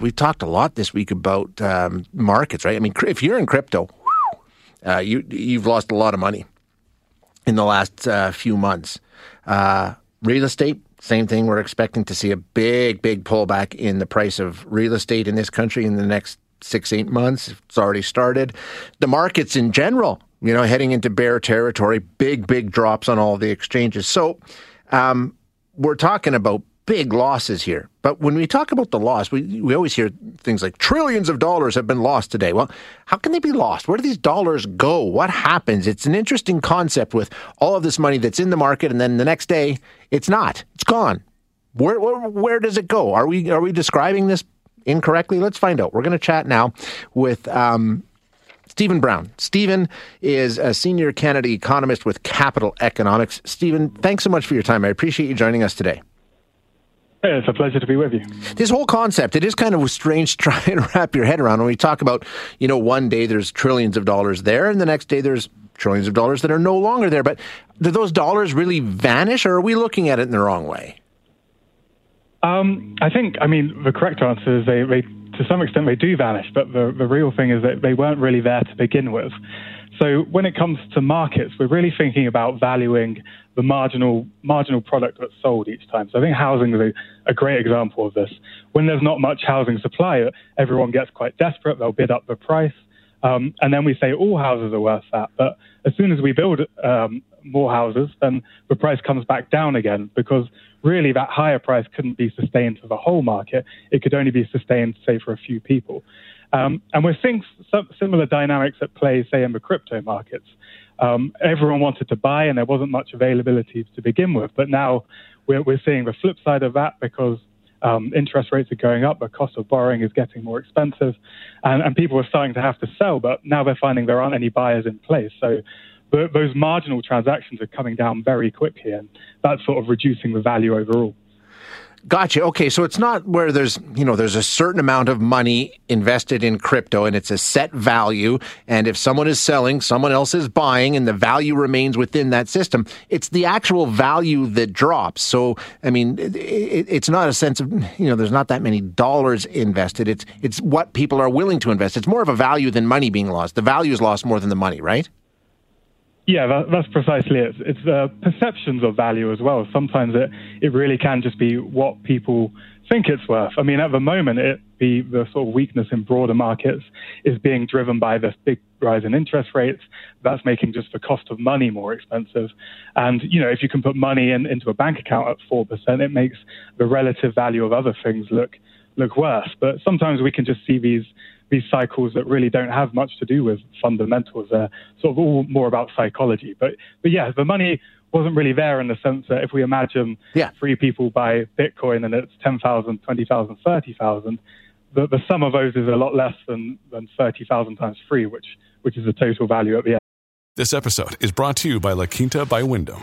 We've talked a lot this week about um, markets, right? I mean, if you're in crypto, uh, you you've lost a lot of money in the last uh, few months. Uh, real estate, same thing. We're expecting to see a big, big pullback in the price of real estate in this country in the next six, eight months. It's already started. The markets in general, you know, heading into bear territory, big, big drops on all the exchanges. So um, we're talking about big losses here. But when we talk about the loss, we, we always hear things like trillions of dollars have been lost today. Well, how can they be lost? Where do these dollars go? What happens? It's an interesting concept with all of this money that's in the market, and then the next day it's not. It's gone. Where, where, where does it go? Are we are we describing this incorrectly? Let's find out. We're going to chat now with um, Stephen Brown. Stephen is a senior Canada economist with Capital Economics. Stephen, thanks so much for your time. I appreciate you joining us today. It's a pleasure to be with you. This whole concept, it is kind of strange to try and wrap your head around when we talk about, you know, one day there's trillions of dollars there and the next day there's trillions of dollars that are no longer there. But do those dollars really vanish or are we looking at it in the wrong way? Um, I think, I mean, the correct answer is they, they, to some extent, they do vanish, but the, the real thing is that they weren't really there to begin with. So when it comes to markets, we're really thinking about valuing the marginal marginal product that's sold each time. So I think housing is a, a great example of this. When there's not much housing supply, everyone gets quite desperate. They'll bid up the price, um, and then we say all houses are worth that. But as soon as we build um, more houses, then the price comes back down again because really that higher price couldn't be sustained for the whole market. It could only be sustained, say, for a few people. Um, and we're seeing similar dynamics at play, say, in the crypto markets. Um, everyone wanted to buy, and there wasn't much availability to begin with. But now we're, we're seeing the flip side of that because um, interest rates are going up, the cost of borrowing is getting more expensive, and, and, people are starting to have to sell. But now they're finding there aren't any buyers in place. So those marginal transactions are coming down very quickly, and that's sort of reducing the value overall. Gotcha. Okay, so it's not where there's you know there's a certain amount of money invested in crypto and it's a set value, and if someone is selling, someone else is buying, and the value remains within that system. It's the actual value that drops. So I mean, it, it's not a sense of you know there's not that many dollars invested. It's it's what people are willing to invest. It's more of a value than money being lost. The value is lost more than the money, right? Yeah, that, that's precisely it. It's uh, perceptions of value as well. Sometimes it, it really can just be what people think it's worth. I mean, at the moment, it the, the sort of weakness in broader markets is being driven by this big rise in interest rates. That's making just the cost of money more expensive. And, you know, if you can put money in, into a bank account at 4%, it makes the relative value of other things look look worse. But sometimes we can just see these these cycles that really don't have much to do with fundamentals. They're sort of all more about psychology. But but yeah, the money wasn't really there in the sense that if we imagine yeah. three people buy Bitcoin and it's 10,000, 20,000, 30,000, the, the sum of those is a lot less than, than 30,000 times three, which, which is the total value at the end. This episode is brought to you by La Quinta by Wyndham.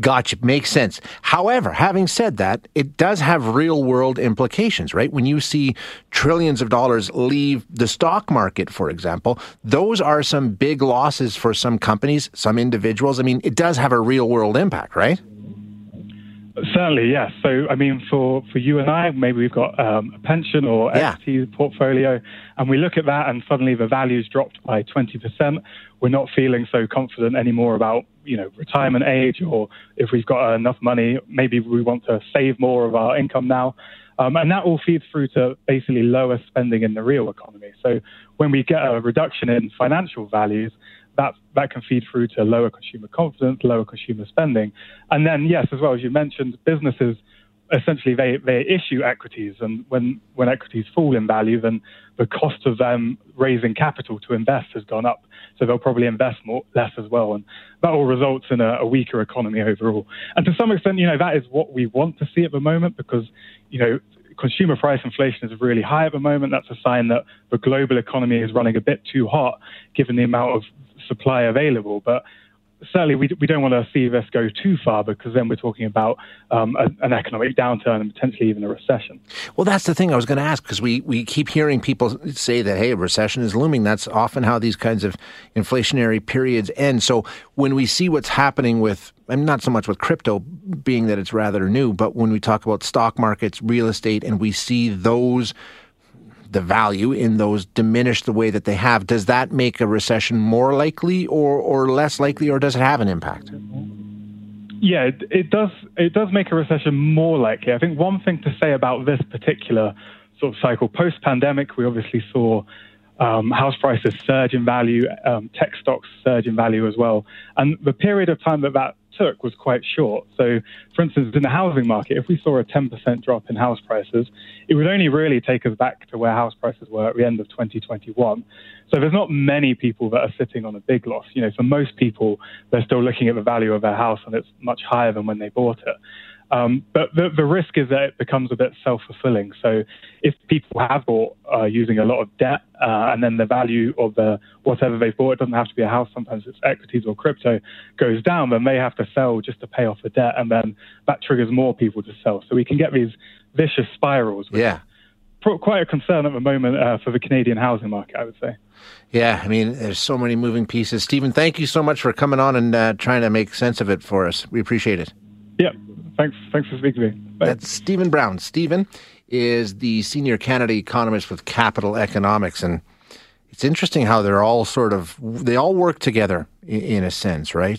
Gotcha. Makes sense. However, having said that, it does have real world implications, right? When you see trillions of dollars leave the stock market, for example, those are some big losses for some companies, some individuals. I mean, it does have a real world impact, right? Certainly, yes. So, I mean, for, for you and I, maybe we've got um, a pension or yeah. equity portfolio, and we look at that, and suddenly the value's dropped by 20%. We're not feeling so confident anymore about, you know, retirement age, or if we've got enough money, maybe we want to save more of our income now. Um, and that all feeds through to basically lower spending in the real economy. So when we get a reduction in financial values, that that can feed through to lower consumer confidence, lower consumer spending, and then yes, as well as you mentioned, businesses essentially they, they issue equities, and when, when equities fall in value, then the cost of them raising capital to invest has gone up. So they'll probably invest more less as well, and that all results in a, a weaker economy overall. And to some extent, you know, that is what we want to see at the moment because, you know, consumer price inflation is really high at the moment. That's a sign that the global economy is running a bit too hot given the amount of supply available. But certainly we, we don't want to see this go too far because then we're talking about um, a, an economic downturn and potentially even a recession. Well, that's the thing I was going to ask because we, we keep hearing people say that, hey, a recession is looming. That's often how these kinds of inflationary periods end. So when we see what's happening with, and not so much with crypto, being that it's rather new, but when we talk about stock markets, real estate, and we see those the value in those diminish the way that they have, does that make a recession more likely or, or less likely, or does it have an impact? Yeah, it, it does. It does make a recession more likely. I think one thing to say about this particular sort of cycle, post-pandemic, we obviously saw um, house prices surge in value, um, tech stocks surge in value as well, and the period of time that that took was quite short. So, for instance, in the housing market, if we saw a 10% drop in house prices, it would only really take us back to where house prices were at the end of 2021. So there's not many people that are sitting on a big loss. You know, for most people, they're still looking at the value of their house and it's much higher than when they bought it. Um, but the, the risk is that it becomes a bit self fulfilling. So if people have bought uh, using a lot of debt uh, and then the value of the whatever they've bought, it doesn't have to be a house, sometimes it's equities or crypto, goes down, then they have to sell just to pay off the debt. And then that triggers more people to sell. So we can get these vicious spirals. yeah. Quite a concern at the moment uh, for the Canadian housing market, I would say. Yeah, I mean, there's so many moving pieces. Stephen, thank you so much for coming on and uh, trying to make sense of it for us. We appreciate it. Yeah, thanks. Thanks for speaking to me. Bye. That's Stephen Brown. Stephen is the senior Canada economist with Capital Economics, and it's interesting how they're all sort of they all work together in, in a sense, right?